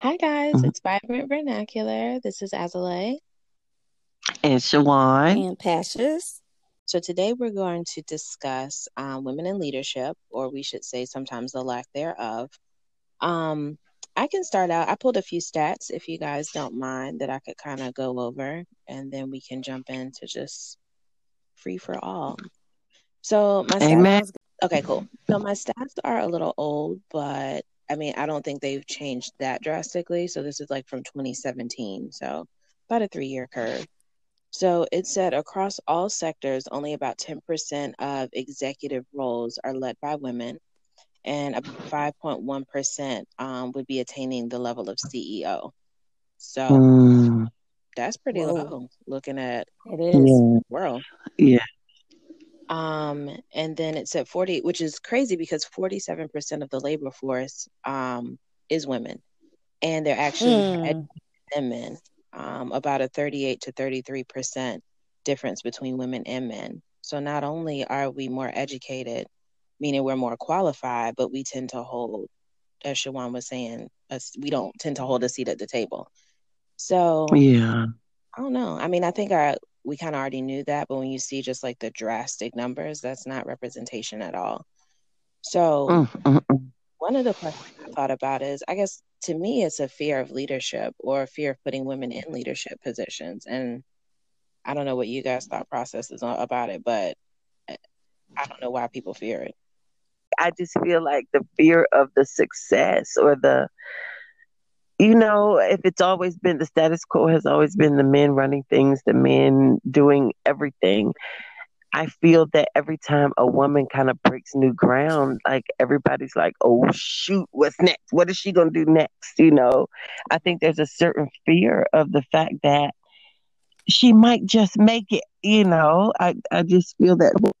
Hi guys, it's Vibrant Vernacular. This is Azalea. And Shawan. and Pashas. So today we're going to discuss um, women in leadership, or we should say sometimes the lack thereof. Um, I can start out. I pulled a few stats, if you guys don't mind, that I could kind of go over, and then we can jump into just free for all. So my stats, Amen. okay, cool. So my stats are a little old, but I mean, I don't think they've changed that drastically. So this is like from 2017, so about a three-year curve. So it said across all sectors, only about 10% of executive roles are led by women, and 5.1% um, would be attaining the level of CEO. So Mm, that's pretty Whoa. low looking at It is. yeah, world. yeah. Um, and then it said 40, which is crazy because 47% of the labor force um, is women, and they're actually Hmm. men. Um, about a 38 to 33% difference between women and men. So not only are we more educated, meaning we're more qualified, but we tend to hold, as Shawan was saying, us, we don't tend to hold a seat at the table. So Yeah. I don't know. I mean, I think I we kind of already knew that, but when you see just like the drastic numbers, that's not representation at all. So Mm, mm, mm. one of the questions I thought about is, I guess to me, it's a fear of leadership or a fear of putting women in leadership positions. And I don't know what you guys' thought process is on- about it, but eh, I don't know why people fear it. I just feel like the fear of the success or the, you know, if it's always been the status quo has always been the men running things, the men doing everything. I feel that every time a woman kind of breaks new ground, like everybody's like, oh, shoot, what's next? What is she going to do next? You know, I think there's a certain fear of the fact that she might just make it, you know. I, I just feel that.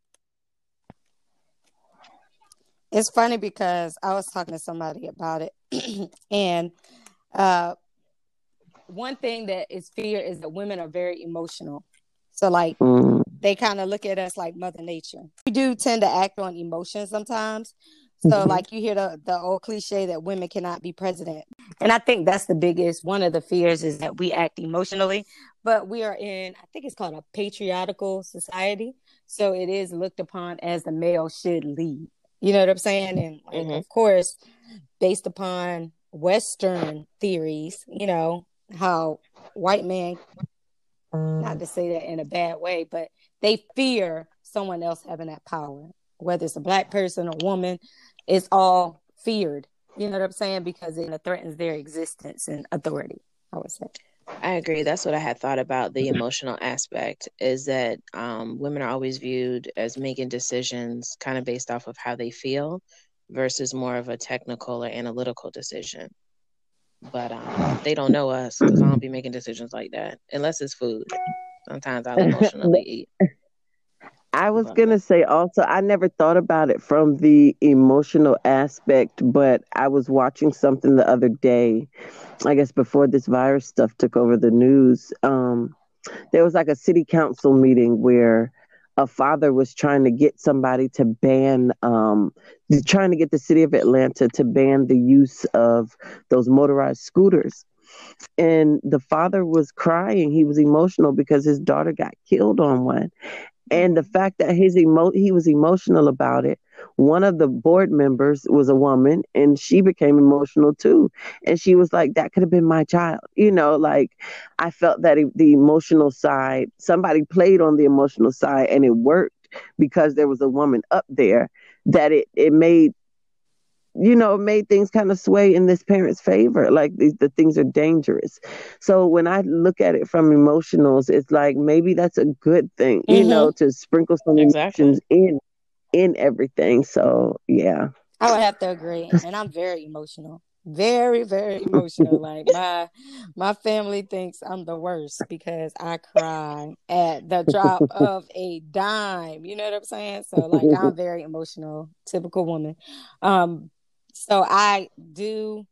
It's funny because I was talking to somebody about it, and uh, one thing that is fear is that women are very emotional. So, like, Mm, they kind of look at us like Mother Nature. We do tend to act on emotions sometimes. So, Mhm. like, you hear the, the old cliche that women cannot be president. And I think that's the biggest one of the fears is that we act emotionally, but we are in, I think it's called a patriarchal society. So, it is looked upon as the male should lead. You know what I'm saying? And, like, Mhm. of course, based upon Western theories, you know, how white men not to say that in a bad way, but they fear someone else having that power, whether it's a black person or woman, it's all feared. You know what I'm saying? Because it threatens their existence and authority. I would say. I agree. That's what I had thought about the emotional aspect is that um, women are always viewed as making decisions kind of based off of how they feel versus more of a technical or analytical decision. But um, they don't know us because I don't be making decisions like that unless it's food. Sometimes I'll emotionally eat. I was gonna say also, I never thought about it from the emotional aspect, but I was watching something the other day, I guess before this virus stuff took over the news. Um, there was like a city council meeting where a father was trying to get somebody to ban, um, trying to get the city of Atlanta to ban the use of those motorized scooters. And the father was crying. He was emotional because his daughter got killed on one and the fact that his emo he was emotional about it one of the board members was a woman and she became emotional too and she was like that could have been my child you know like i felt that the emotional side somebody played on the emotional side and it worked because there was a woman up there that it it made you know made things kind of sway in this parent's favor like these the things are dangerous so when I look at it from emotionals, it's like maybe that's a good thing, you Mhm. know, to sprinkle some Exactly. emotions in in everything. So yeah. I would have to agree, and I'm very emotional, very very emotional. like my my family thinks I'm the worst because I cry at the drop of a dime. You know what I'm saying? So like I'm very emotional, typical woman. Um, so I do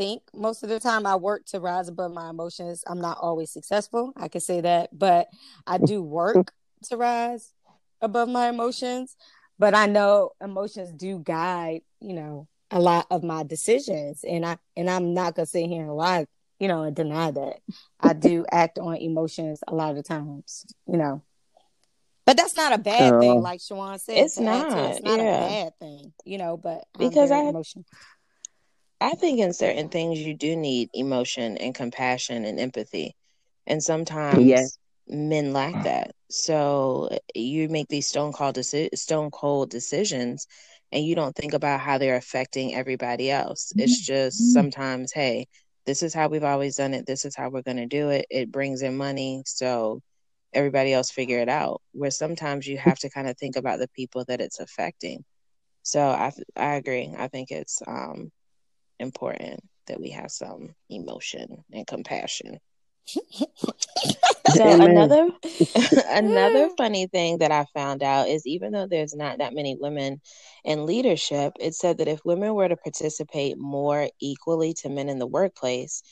think most of the time I work to rise above my emotions. I'm not always successful. I can say that, but I do work to rise above my emotions. But I know emotions do guide, you know, a lot of my decisions and I and I'm not gonna sit here and lie, you know, and deny that. I do act on emotions a lot of times, you know. But that's not a bad thing, Oh. like Shawan said. It's to to not, It's not yeah. a bad thing, you know. But I'm Because very I- emotional. I think in certain things you do need emotion and compassion and empathy. And sometimes Yes. Men lack mm. that. So you make these stone cold deci- stone cold decisions and you don't think about how they're affecting everybody else. It's mm-hmm. just mm-hmm. sometimes, hey, this is how we've always done it. This is how we're going to do it. It brings in money, so everybody else figure it out. Where sometimes you have to kind of think about the people that it's affecting. So I I agree. I think it's um important that we have some emotion and compassion. So Amen. another another funny thing that I found out is even though there's not that many women in leadership, it said that if women were to participate more equally to men in the workplace,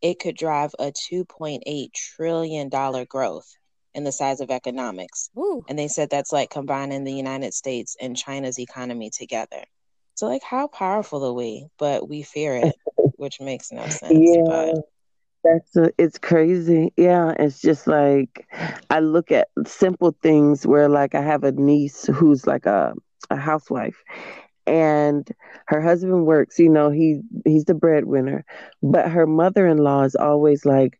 it could drive a 2.8 trillion dollar growth in the size of economics. Woo. And they said that's like combining the United States and China's economy together. So like how powerful are we? But we fear it, which makes no sense. Yeah. But That's a, it's crazy. Yeah, it's just like I look at simple things where like I have a niece who's like a a housewife and her husband works, you know, he he's the breadwinner, but her mother-in-law is always like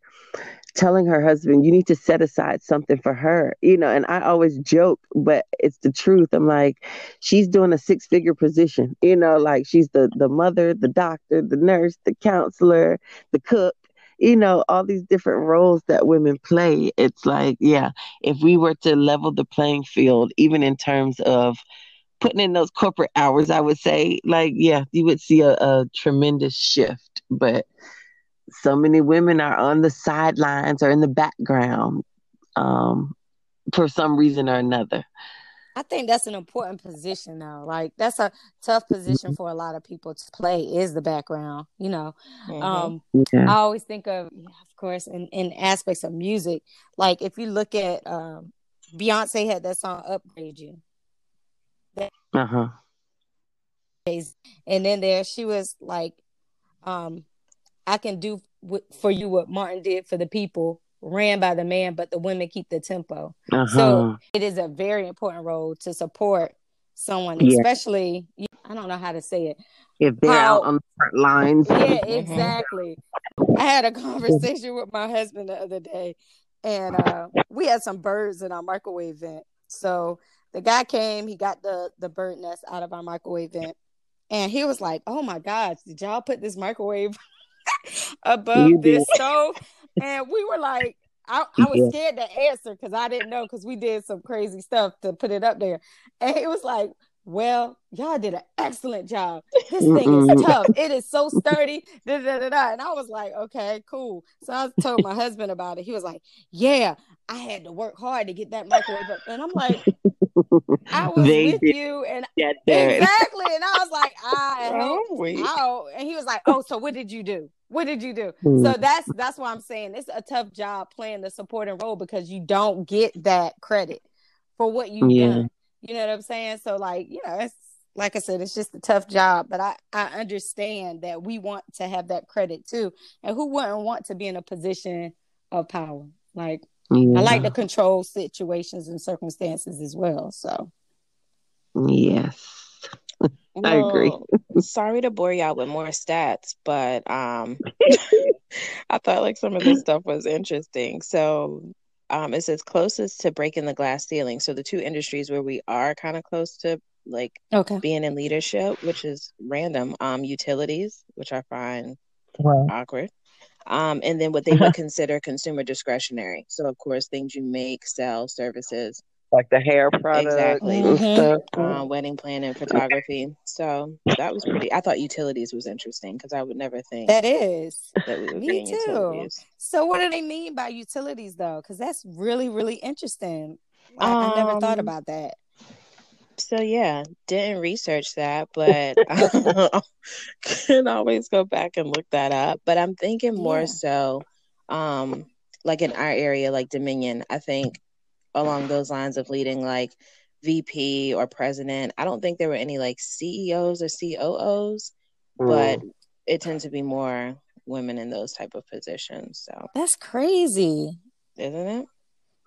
telling her husband, you need to set aside something for her, you know, and I always joke, but it's the truth. I'm like, she's doing a six-figure position, you know, like she's the the mother, the doctor, the nurse, the counselor, the cook you know, all these different roles that women play. It's like, yeah, if we were to level the playing field, even in terms of putting in those corporate hours, I would say, like, yeah, you would see a, a tremendous shift. But so many women are on the sidelines or in the background um, for some reason or another. I think that's an important position though. Like that's a tough position for a lot of people to play is the background, you know. mhm. Um Yeah. I always think of of course in, in aspects of music. Like if you look at um Beyonce had that song Upgrade You. Uh huh. And then there she was like um I can do w- for you what Martin did for the people, ran by the man, but the women keep the tempo. Uh huh. So it is a very important role to support someone, Yeah. especially I don't know how to say it. if they're how- out on the front lines. Yeah, Mhm. exactly. I had a conversation with my husband the other day, and uh, we had some birds in our microwave vent. So the guy came, he got the the bird nest out of our microwave vent, and he was like, "Oh my gosh, did y'all put this microwave above You this did. stove?" And we were like. I, I was Yeah. scared to answer because I didn't know because we did some crazy stuff to put it up there. And it was like, well, y'all did an excellent job. This thing is tough. It is so sturdy. Da, da, da, da. And I was like, okay, cool. So I told my husband about it. He was like, yeah, I had to work hard to get that microwave up. And I'm like, I was they with you. And exactly. And I was like, I helped out. And he was like, oh, so what did you do? What did you do? Mm. So that's that's why I'm saying it's a tough job playing the supporting role because you don't get that credit for what you've Yeah. done. You know what I'm saying? So like, you know, it's like I said, it's just a tough job, but I I understand that we want to have that credit too. And who wouldn't want to be in a position of power? Like I like to control situations and circumstances as well. So Yes. I agree. Sorry to bore y'all with more stats, but um, I thought like some of this stuff was interesting. So, um, it says closest to breaking the glass ceiling. So the two industries where we are kind of close to like okay. being in leadership, which is random, um, utilities, which I find awkward. Um, and then what they would consider consumer discretionary. So of course, things you make, sell, services, like the hair products Exactly. and Mhm. stuff. uh, wedding planning, photography. So that was pretty. I thought utilities was interesting because I would never think That is. that we would me too. utilities. So what do they mean by utilities though? Because that's really, really interesting. I, I never thought Um, about that. So yeah, didn't research that, but can always go back and look that up. But I'm thinking more Yeah. so, um, like in our area, like Dominion. I think along those lines of leading like VP or president. I don't think there were any like CEOs or COOs, but it tends to be more women in those type of positions. So That's crazy. isn't it?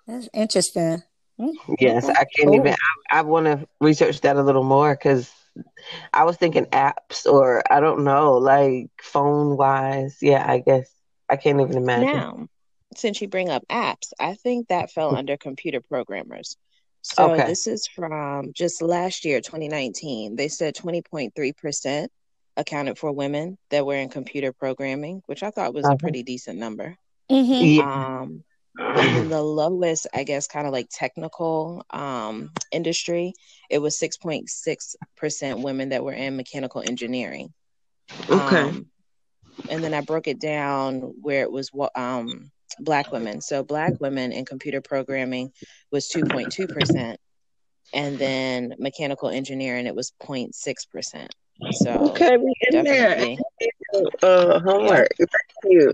That's interesting. Mm, Yes, I can't cool. even. I, I want to research that a little more because I was thinking apps or I don't know, like phone wise. Yeah, I guess I can't even imagine. Now, since you bring up apps, I think that fell under computer programmers. So Okay. this is from just last year, 2019. They said 20.3% accounted for women that were in computer programming, which I thought was Uh-huh. a pretty decent number. Mhm. Yeah. Um, the lowest, I guess, kind of like technical um, industry, it was 6.6% women that were in mechanical engineering. Okay. Um, and then I broke it down where it was wa- um, black women. So black women in computer programming was 2.2%. And then mechanical engineering, it was 0.6%. So Okay, we in there. Uh, homework. Thank you.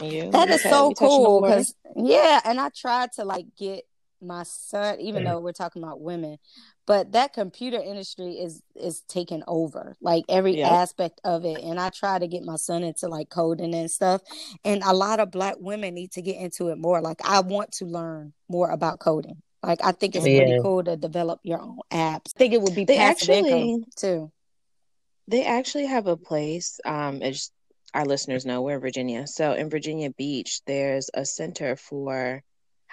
you, That you is ta- so you touching on cool because yeah, and I tried to like get my son, even though we're talking about women, but that computer industry is is taking over like every Yep. aspect of it. And I try to get my son into like coding and stuff. And a lot of black women need to get into it more. Like I want to learn more about coding. Like I think it's Mhm. pretty cool to develop your own apps. I think it would be They actually too. They actually have a place, um, as our listeners know, we're in Virginia. So in Virginia Beach, there's a center for,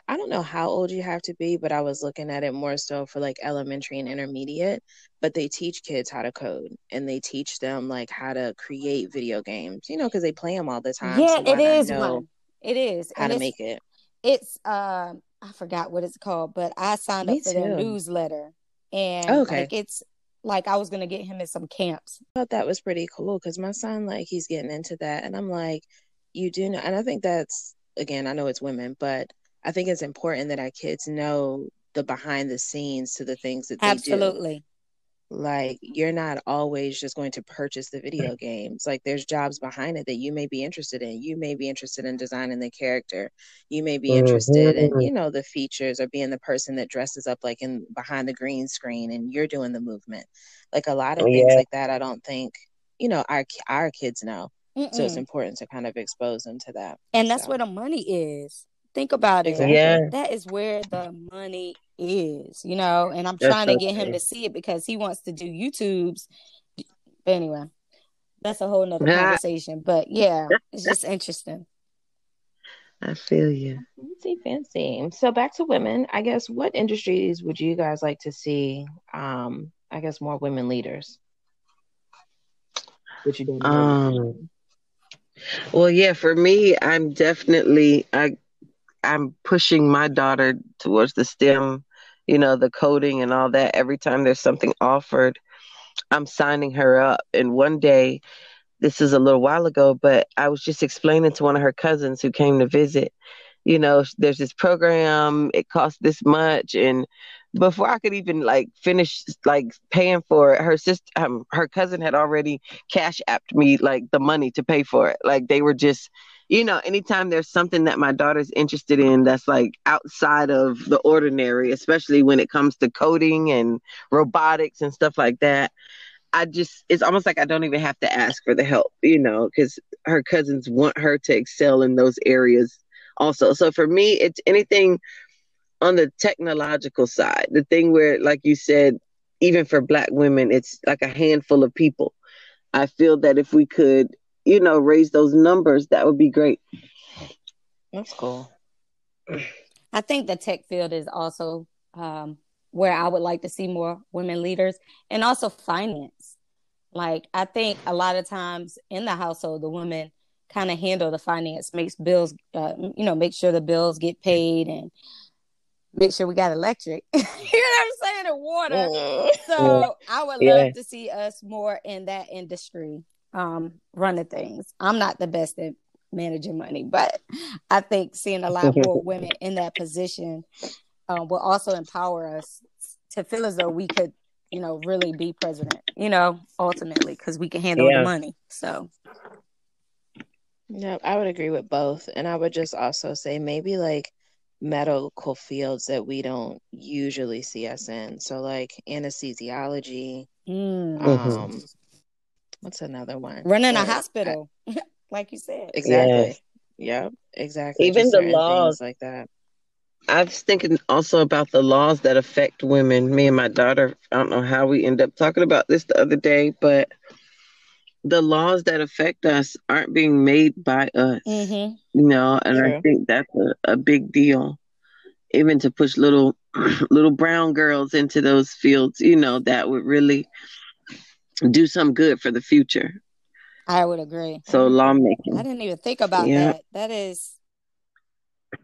I don't know how old you have to be, but I was looking at it more so for like elementary and intermediate. But they teach kids how to code and they teach them like how to create video games, you know, because they play them all the time. Yeah, So it is one. It is. how And to make it? it's um I forgot what it's called, but I signed Me up for their newsletter and Okay. like it's like I was gonna get him in some camps. I thought that was pretty cool because my son, like, he's getting into that. And I'm like, you do know. And I think that's, again, I know it's women, but I think it's important that our kids know the behind the scenes to the things that they do. Absolutely. Like, you're not always just going to purchase the video games. Like, there's jobs behind it that you may be interested in. You may be interested in designing the character. You may be interested in, Mhm. you know, the features or being the person that dresses up like in behind the green screen and you're doing the movement. Like a lot of things Yeah. like that, I don't think, you know, our our kids know. So it's important to kind of expose them to that. And that's So where the money is. Think about it. exactly. Yeah. That is where the money is, you know, and I'm That's trying to so get him to see it because he wants to do YouTubes. But anyway, that's a whole nother Nah, conversation. But yeah, it's just interesting. I feel you. Fancy, fancy. So back to women. I guess what industries would you guys like to see? Um, I guess more women leaders. Which you don't know. Um, well, yeah, for me, I'm definitely I I'm pushing my daughter towards the STEM, you know, the coding and all that. Every time there's something offered, I'm signing her up. And one day, this is a little while ago, but I was just explaining to one of her cousins who came to visit, you know, there's this program, it costs this much. And before I could even like finish like paying for it, her sister, um, her cousin had already cash apped me like the money to pay for it. Like they were just, you know, anytime there's something that my daughter's interested in that's like outside of the ordinary, especially when it comes to coding and robotics and stuff like that. I just, it's almost like I don't even have to ask for the help, you know, because her cousins want her to excel in those areas also. So for me, it's anything on the technological side, the thing where, like you said, even for Black women, it's like a handful of people. I feel that if we could, you know, raise those numbers, that would be great. That's cool. I think the tech field is also um, where I would like to see more women leaders and also finance. Like, I think a lot of times in the household, the women kind of handle the finance, makes bills, uh, you know, make sure the bills get paid and make sure we got electric. you know what I'm saying? And water. So I would love Yeah. to see us more in that industry, um, running things. I'm not the best at managing money, but I think seeing a lot more women in that position um, will also empower us to feel as though we could, you know, really be president. You know, ultimately, because we can handle Yeah. the money. So Yeah, I would agree with both. And I would just also say maybe like medical fields that we don't usually see us in. So like anesthesiology, mm, Mhm. um, what's another one? Running a hospital, I, like you said. Exactly. Yeah. Yep. Exactly. Even Just the laws like that. I was thinking also about the laws that affect women. Me and my daughter, I don't know how we end up talking about this the other day, but the laws that affect us aren't being made by us. Mm-hmm. You know, and True. I think that's a, a big deal. Even to push little little brown girls into those fields, you know, that would really do some good for the future. I would agree. So lawmaking. I didn't even think about yeah. that. That is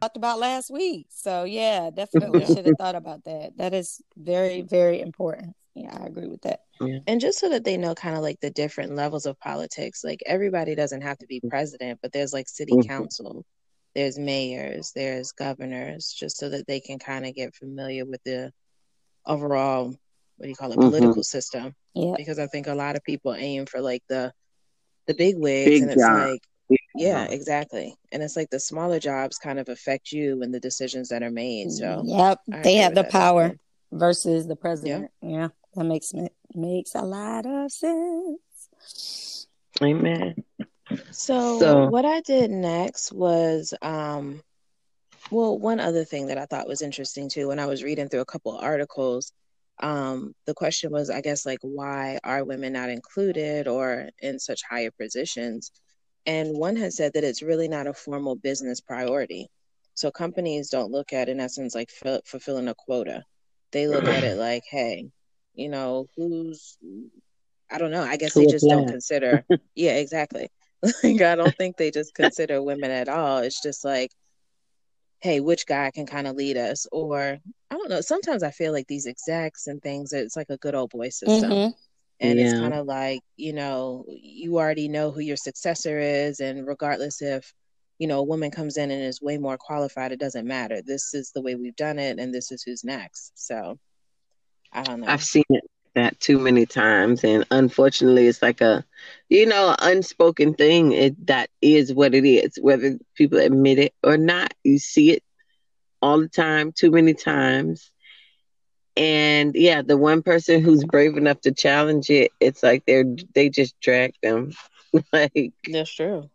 talked about last week. So yeah, definitely should have thought about that. That is very, very important. Yeah, I agree with that. Yeah. And just so that they know kind of like the different levels of politics, like everybody doesn't have to be president, but there's like city mm-hmm. council, there's mayors, there's governors, just so that they can kind of get familiar with the overall what do you call it, mm-hmm. political system. Yeah. Because I think a lot of people aim for like the the big wigs big and it's job. like yeah, exactly. And it's like the smaller jobs kind of affect you and the decisions that are made. So Yep. I they have the power versus the president. Yeah. yeah. That makes makes a lot of sense. Amen. So, so what I did next was um well, one other thing that I thought was interesting too, when I was reading through a couple articles, um, the question was, I guess, like, why are women not included or in such higher positions? And one has said that it's really not a formal business priority. So companies don't look at, in essence, like f- fulfilling a quota. They look at it like, hey, you know, who's, I don't know. I guess they just don't consider. yeah, exactly. like, I don't think they just consider women at all. It's just like, hey, which guy can kind of lead us? Or I don't know. Sometimes I feel like these execs and things, it's like a good old boy system. Mm-hmm and yeah. it's kind of like you know you already know who your successor is and regardless if you know a woman comes in and is way more qualified it doesn't matter this is the way we've done it and this is who's next so i don't know i've seen it that too many times and unfortunately it's like a you know unspoken thing it that is what it is whether people admit it or not you see it all the time too many times. And yeah the one person who's brave enough to challenge it it's like they're they just drag them. Like that's true.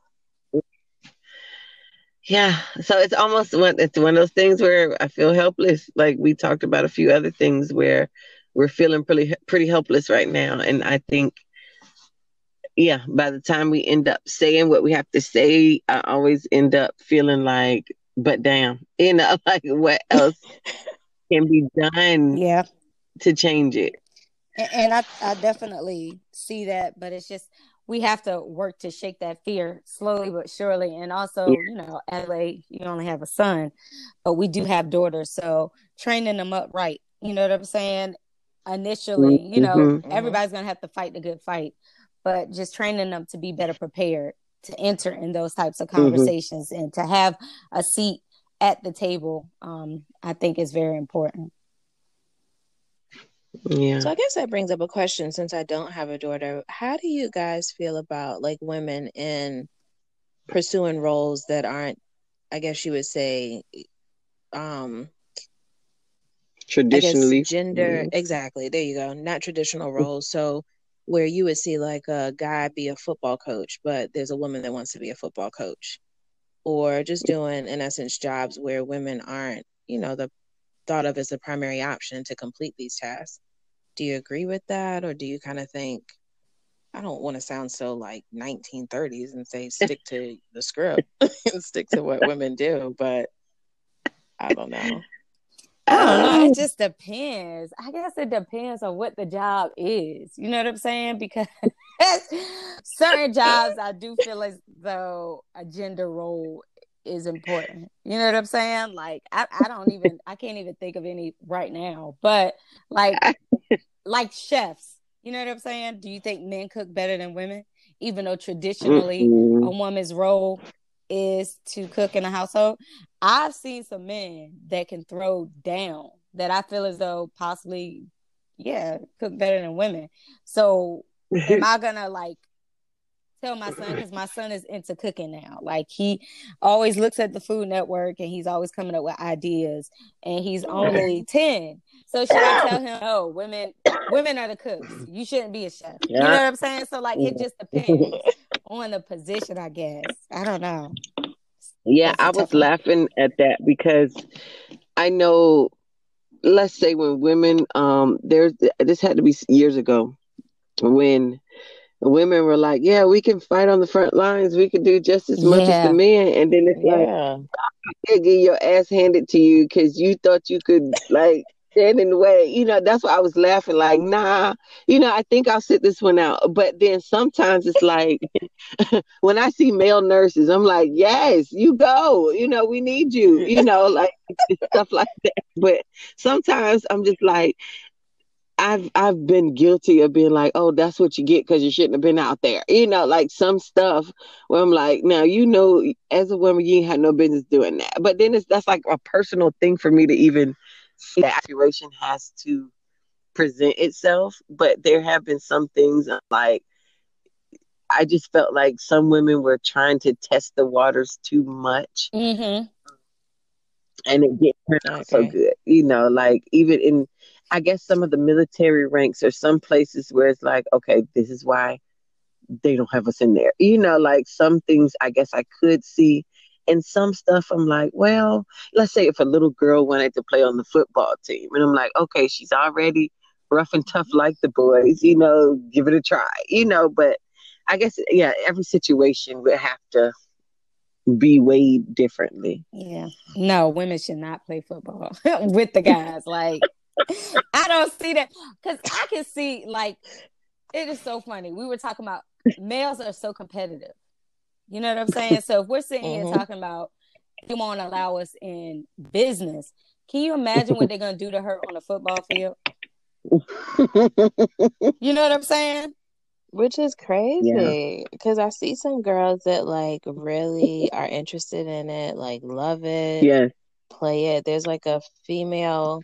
Yeah so it's almost one it's one of those things where i feel helpless. Like we talked about a few other things where we're feeling pretty pretty helpless right now. And i think yeah by the time we end up saying what we have to say i always end up feeling like but damn you know like what else can be done yeah. to change it? And, and I, I definitely see that but it's just we have to work to shake that fear slowly but surely. And also yeah. you know la you only have a son but we do have daughters so training them up right. You know what i'm saying initially mm-hmm. you know mm-hmm. everybody's gonna have to fight the good fight but just training them to be better prepared to enter in those types of mm-hmm. conversations mm-hmm. and to have a seat at the table, um, I think is very important. Yeah. So I guess that brings up a question since I don't have a daughter. How do you guys feel about like women in pursuing roles that aren't I guess you would say um traditionally gender mm-hmm. exactly. There you go. Not traditional roles. So where you would see like a guy be a football coach, but there's a woman that wants to be a football coach or just doing in essence jobs where women aren't you know the thought of as the primary option to complete these tasks do you agree with that or do you kind of think i don't want to sound so like 1930s and say stick to the script and stick to what women do but i don't know I don't know. It just depends. I guess it depends on what the job is. You know what I'm saying? Because certain jobs, I do feel as though a gender role is important. You know what I'm saying? Like I, I don't even I can't even think of any right now. But like like chefs, you know what I'm saying? Do you think men cook better than women? Even though traditionally mm-hmm. a woman's role is to cook in a household. I've seen some men that can throw down that I feel as though possibly, yeah, cook better than women. So am I gonna like tell my son because my son is into cooking now. Like he always looks at the Food Network and he's always coming up with ideas. And he's only ten. So should I tell him, oh, women, women are the cooks. You shouldn't be a chef. You know what I'm saying? So like, it just depends on the position, I guess. I don't know. Yeah, I was laughing at that because I know. Let's say when women, um, there's this had to be years ago when women were like, "Yeah, we can fight on the front lines. We can do just as much yeah. as the men." And then it's yeah. like, get your ass handed to you because you thought you could like stand in the way. You know, that's why I was laughing. Like, nah, you know, I think I'll sit this one out. But then sometimes it's like when I see male nurses, I'm like, yes, you go. You know, we need you. You know, like stuff like that. But sometimes I'm just like, I've I've been guilty of being like, oh, that's what you get because you shouldn't have been out there. You know, like some stuff where I'm like, now you know, as a woman, you ain't had no business doing that. But then it's that's like a personal thing for me to even that situation has to present itself. But there have been some things like I just felt like some women were trying to test the waters too much. Mm-hmm. And it didn't turn out okay. so good. You know, like even in I guess some of the military ranks or some places where it's like, okay, this is why they don't have us in there. You know, like some things I guess I could see. And some stuff I'm like, well, let's say if a little girl wanted to play on the football team, and I'm like, okay, she's already rough and tough like the boys, you know, give it a try, you know, but I guess, yeah, every situation would have to be weighed differently. Yeah. No, women should not play football with the guys. Like, I don't see that because I can see like it is so funny. We were talking about males are so competitive. You know what I'm saying? So if we're sitting mm-hmm. here talking about they won't allow us in business, can you imagine what they're gonna do to her on the football field? you know what I'm saying? Which is crazy because yeah. I see some girls that like really are interested in it, like love it, yeah, play it. There's like a female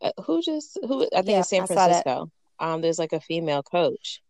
uh, who just who I think yeah, San Francisco. Um, there's like a female coach.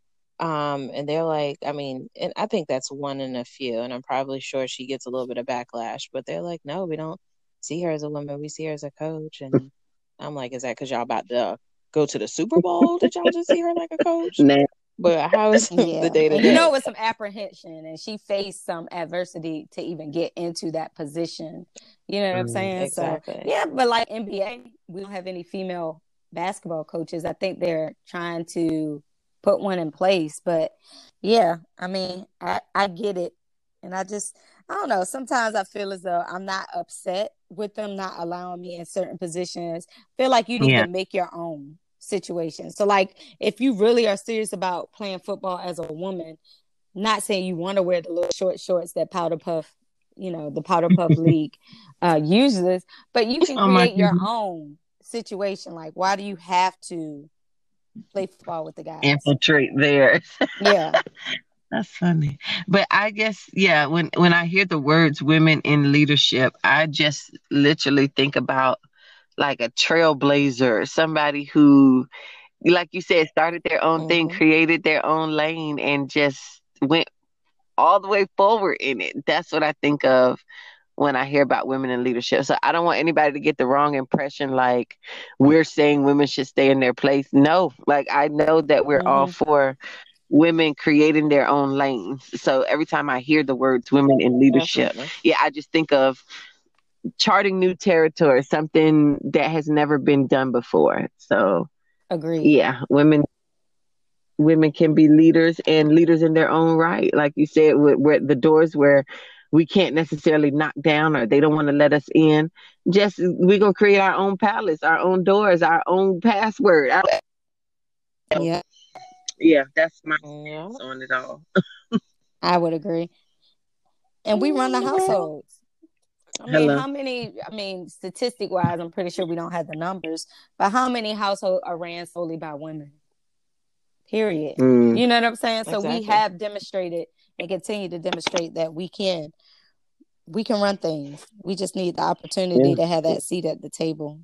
Um, and they're like, I mean, and I think that's one in a few, and I'm probably sure she gets a little bit of backlash, but they're like, no, we don't see her as a woman, we see her as a coach. And I'm like, is that because y'all about to go to the Super Bowl? Did y'all just see her like a coach? Nah. But how is yeah. the day to You know, it was some apprehension, and she faced some adversity to even get into that position. You know what I'm mm, saying? Exactly. So yeah, but like NBA, we don't have any female basketball coaches. I think they're trying to put one in place. But yeah, I mean, I, I get it. And I just, I don't know. Sometimes I feel as though I'm not upset with them not allowing me in certain positions. Feel like you need yeah. to make your own situation. So, like, if you really are serious about playing football as a woman, not saying you want to wear the little short shorts that Powder Puff, you know, the Powder Puff League uh, uses, but you can oh create your own situation. Like, why do you have to play football with the guys? Infiltrate there. Yeah. That's funny. But I guess yeah, when when I hear the words women in leadership, I just literally think about like a trailblazer, somebody who like you said started their own mm-hmm. thing, created their own lane and just went all the way forward in it. That's what I think of when I hear about women in leadership. So I don't want anybody to get the wrong impression like we're saying women should stay in their place. No, like I know that we're mm-hmm. all for women creating their own lanes. So every time I hear the words women in leadership, Definitely. yeah, I just think of charting new territory, something that has never been done before. So agree. Yeah, women women can be leaders and leaders in their own right. Like you said, where the doors where we can't necessarily knock down or they don't want to let us in. Just we're gonna create our own palace, our own doors, our own password. yeah. Yeah, that's my yeah. on it all. I would agree. And we run the households. I mean, Hello. how many? I mean, statistic wise, I'm pretty sure we don't have the numbers, but how many households are ran solely by women? Period. Mm. You know what I'm saying? So exactly. we have demonstrated and continue to demonstrate that we can we can run things. We just need the opportunity yeah. to have that seat at the table.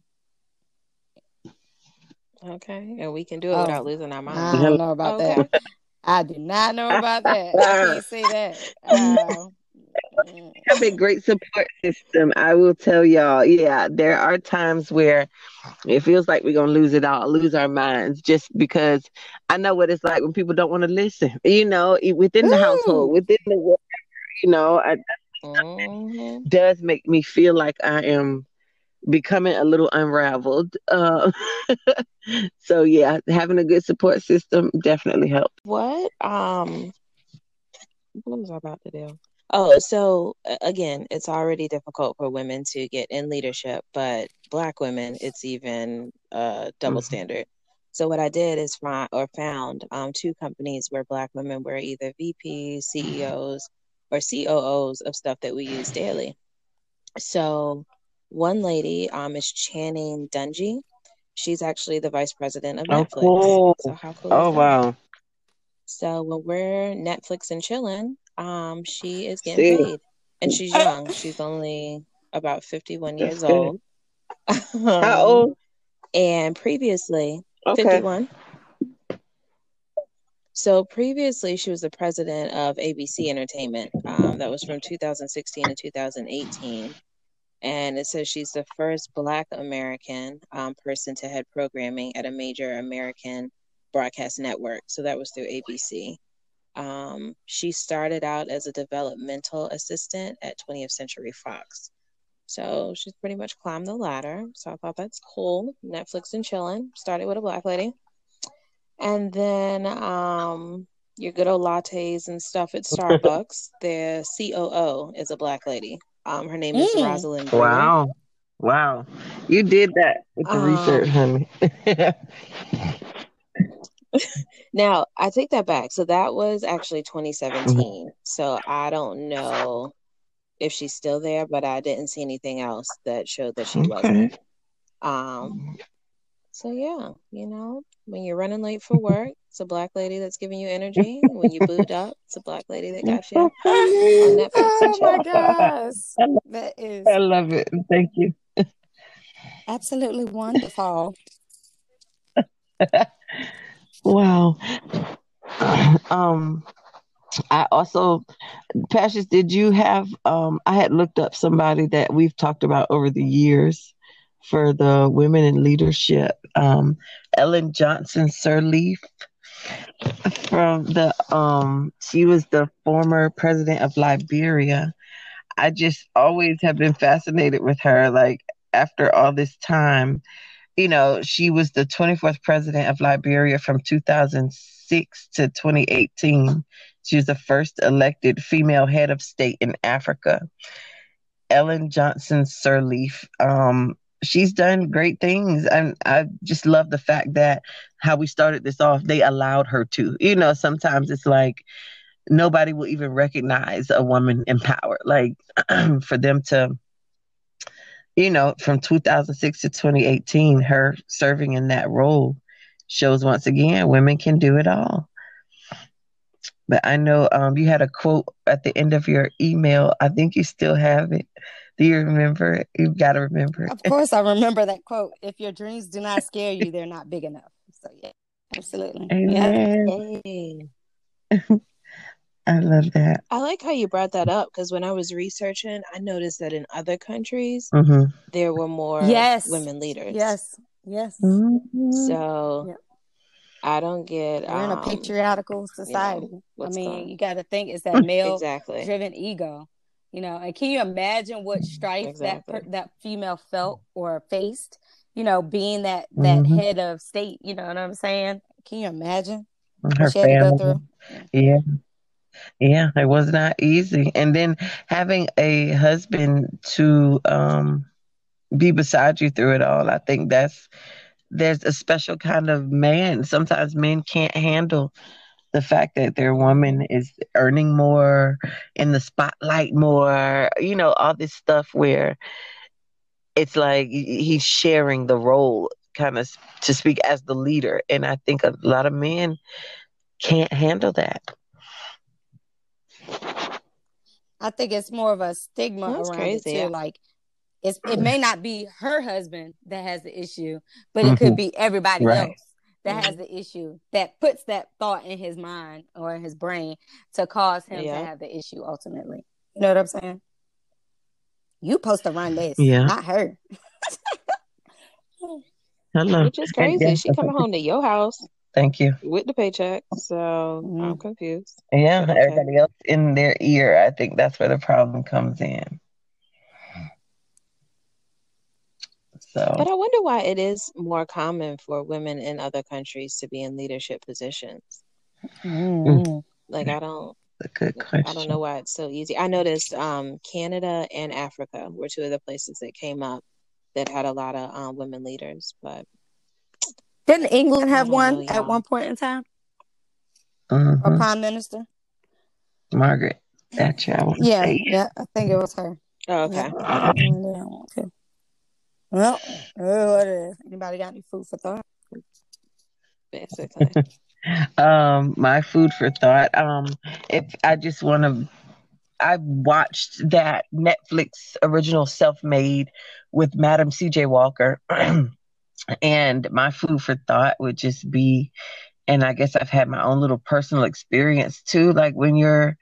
Okay, and we can do it oh, without losing our mind. I don't know about okay. that. I do not know about that. I can't say that. Uh, have a great support system. I will tell y'all. Yeah, there are times where it feels like we're gonna lose it all, lose our minds, just because I know what it's like when people don't want to listen. You know, within the Ooh. household, within the world, you know, I, mm-hmm. does make me feel like I am becoming a little unraveled. Uh, so yeah, having a good support system definitely helps. What um, what was I about to do? Oh, so again, it's already difficult for women to get in leadership, but black women, it's even uh, double mm-hmm. standard. So what I did is find or found um, two companies where black women were either VPs, CEOs, or COOs of stuff that we use daily. So one lady um, is Channing Dungey. She's actually the vice president of oh, Netflix. Cool. So how cool! Oh wow! So when we're Netflix and chilling, um, she is getting See. paid, and she's young. She's only about fifty-one years old. How old? And previously, okay. fifty-one. So previously, she was the president of ABC Entertainment. Um, that was from 2016 to 2018. And it says she's the first Black American um, person to head programming at a major American broadcast network. So that was through ABC. Um, she started out as a developmental assistant at 20th Century Fox. So she's pretty much climbed the ladder. So I thought that's cool. Netflix and chilling. Started with a black lady. And then um, your good old lattes and stuff at Starbucks. the COO is a black lady. Um, her name is mm. Rosalind. Brewer. Wow. Wow. You did that with the um, research, honey. now I take that back. So that was actually 2017. Mm-hmm. So I don't know if she's still there, but I didn't see anything else that showed that she okay. wasn't. Um. So yeah, you know, when you're running late for work, it's a black lady that's giving you energy. When you boot up, it's a black lady that got you on Oh my gosh, that is. I love it. Thank you. Absolutely wonderful. Wow. Um, I also, Patience, did you have? Um, I had looked up somebody that we've talked about over the years for the women in leadership. Um, Ellen Johnson Sirleaf from the um, she was the former president of Liberia. I just always have been fascinated with her. Like after all this time, you know, she was the 24th president of Liberia from 2006 to 2018. She was the first elected female head of state in Africa. Ellen Johnson Sirleaf, um, she's done great things. And I just love the fact that how we started this off, they allowed her to. You know, sometimes it's like nobody will even recognize a woman in power. Like for them to you know, from 2006 to 2018, her serving in that role shows once again women can do it all. But I know um, you had a quote at the end of your email. I think you still have it. Do you remember it? You've got to remember it. Of course, I remember that quote. If your dreams do not scare you, they're not big enough. So, yeah, absolutely. Amen. Yeah. I love that. I like how you brought that up because when I was researching, I noticed that in other countries mm-hmm. there were more yes. women leaders. Yes, yes. Mm-hmm. So yep. I don't get. We're um, in a um, patriarchal society. You know, I mean, going... you got to think it's that male exactly. driven ego. You know, and can you imagine what strife exactly. that per- that female felt or faced? You know, being that that mm-hmm. head of state. You know what I'm saying? Can you imagine? Her family. Yeah. Yeah, it was not easy. And then having a husband to um, be beside you through it all, I think that's there's a special kind of man. Sometimes men can't handle the fact that their woman is earning more in the spotlight more, you know, all this stuff where it's like he's sharing the role kind of to speak as the leader. And I think a lot of men can't handle that. I think it's more of a stigma That's around crazy, it too. Yeah. Like it's it may not be her husband that has the issue, but it mm-hmm. could be everybody right. else that has the issue that puts that thought in his mind or in his brain to cause him Yeah. to have the issue ultimately. You know what I'm saying? You supposed to run this, Yeah. not her. Hello. Which is crazy. She coming home to your house Thank you. with the paycheck. So Mhm. I'm confused. Yeah, Okay. everybody else in their ear. I think that's where the problem comes in. So But I wonder why it is more common for women in other countries to be in leadership positions. Mhm. Like I don't a good question. I don't know why it's so easy. I noticed um Canada and Africa were two of the places that came up that had a lot of um, women leaders, but Didn't England have I don't one know, at one point in time? A Mhm. prime minister? Margaret Thatcher, I Yeah, say. yeah, I think it was her. oh, okay. Yep, I think England had one too. Well, oh, what it is. Anybody got any food for thought? Basically. Um, my food for thought. Um, if I just want to, I watched that Netflix original Self Made with Madam C.J. Walker, and my food for thought would just be, and I guess I've had my own little personal experience too. Like when you're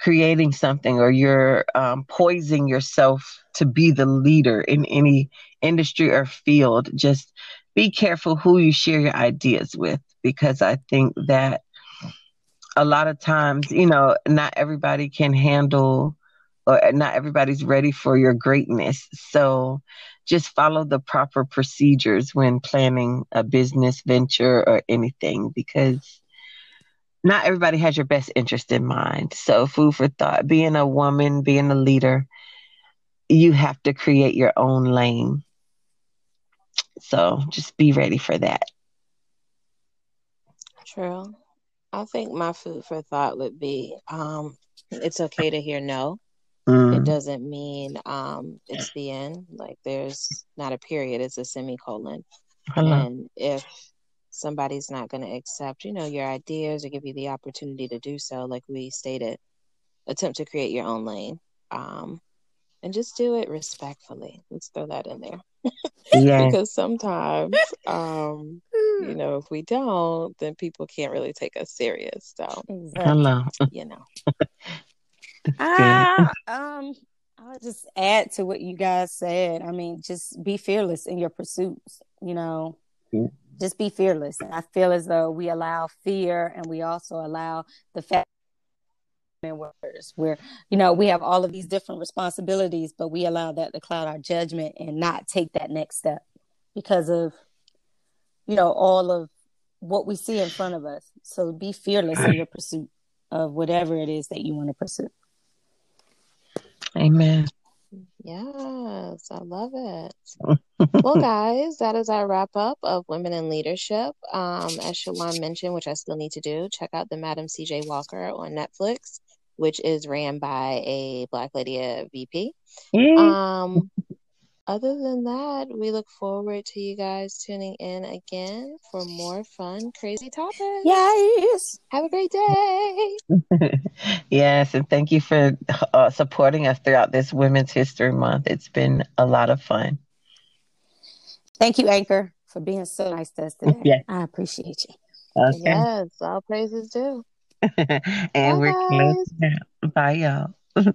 creating something or you're um, poising yourself to be the leader in any industry or field, just be careful who you share your ideas with because I think that a lot of times, you know, not everybody can handle or not everybody's ready for your greatness. So just follow the proper procedures when planning a business venture or anything because not everybody has your best interest in mind. So, food for thought being a woman, being a leader, you have to create your own lane. So, just be ready for that. True. I think my food for thought would be um it's okay to hear no. It Mm, doesn't mean um it's the end. Like there's not a period, it's a semicolon. And if somebody's not going to accept, you know, your ideas or give you the opportunity to do so, like we stated, attempt to create your own lane. Um, and just do it respectfully. Let's throw that in there. Yeah. Because sometimes, um, you know, if we don't, then people can't really take us serious. So, Exactly. Hello. you know, Ah, um, I'll just add to what you guys said. I mean, just be fearless in your pursuits. You know, Mm. just be fearless. And I feel as though we allow fear, and we also allow the fact words where you know we have all of these different responsibilities, but we allow that to cloud our judgment and not take that next step because of you know all of what we see in front of us. So be fearless in your pursuit of whatever it is that you want to pursue. Amen. yes, I love it. Well, guys, that is our wrap up of Women in Leadership. Um, as Shalon mentioned, which I still need to do, check out the Madam CJ Walker on Netflix, which is ran by a Black lady at VP. Yeah. Um, other than that, we look forward to you guys tuning in again for more fun, crazy topics. Yes. Have a great day. yes, and thank you for uh, supporting us throughout this Women's History Month. It's been a lot of fun. Thank you, Anchor, for being so nice to us today. Yeah. I appreciate you. Okay. Yes, all praises due. and Bye, we're guys. closing out. Bye, y'all.